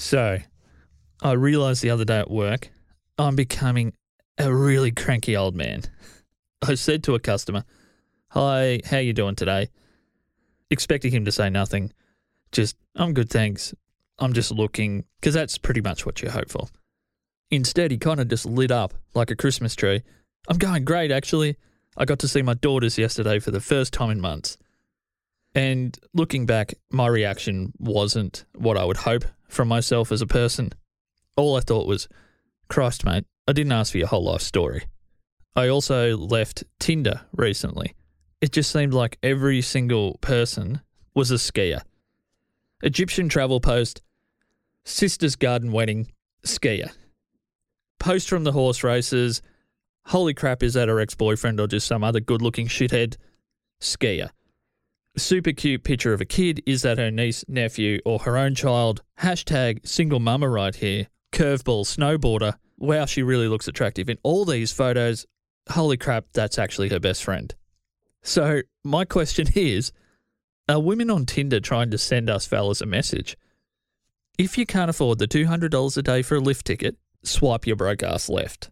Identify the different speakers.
Speaker 1: So, I realized the other day at work, I'm becoming a really cranky old man. I said to a customer, "Hi, how you doing today?" Expecting him to say nothing. Just, "I'm good, thanks. I'm just looking," because that's pretty much what you hope for. Instead, he kind of just lit up like a Christmas tree. I'm going great, actually. I got to see my daughters yesterday for the first time in months. And looking back, my reaction wasn't what I would hope from myself as a person. All I thought was, Christ, mate, I didn't ask for your whole life story. I also left Tinder recently. It just seemed like every single person was a skier. Egyptian travel post, sister's garden wedding, skier. Post from the horse races, holy crap, is that her ex boyfriend or just some other good looking shithead? Skier. Super cute picture of a kid, is that her niece, nephew, or her own child? Hashtag single mama right here. Curveball snowboarder. Wow, she really looks attractive. In all these photos, holy crap, that's actually her best friend. So, my question is Are women on Tinder trying to send us fellas a message? If you can't afford the $200 a day for a lift ticket, swipe your broke ass left.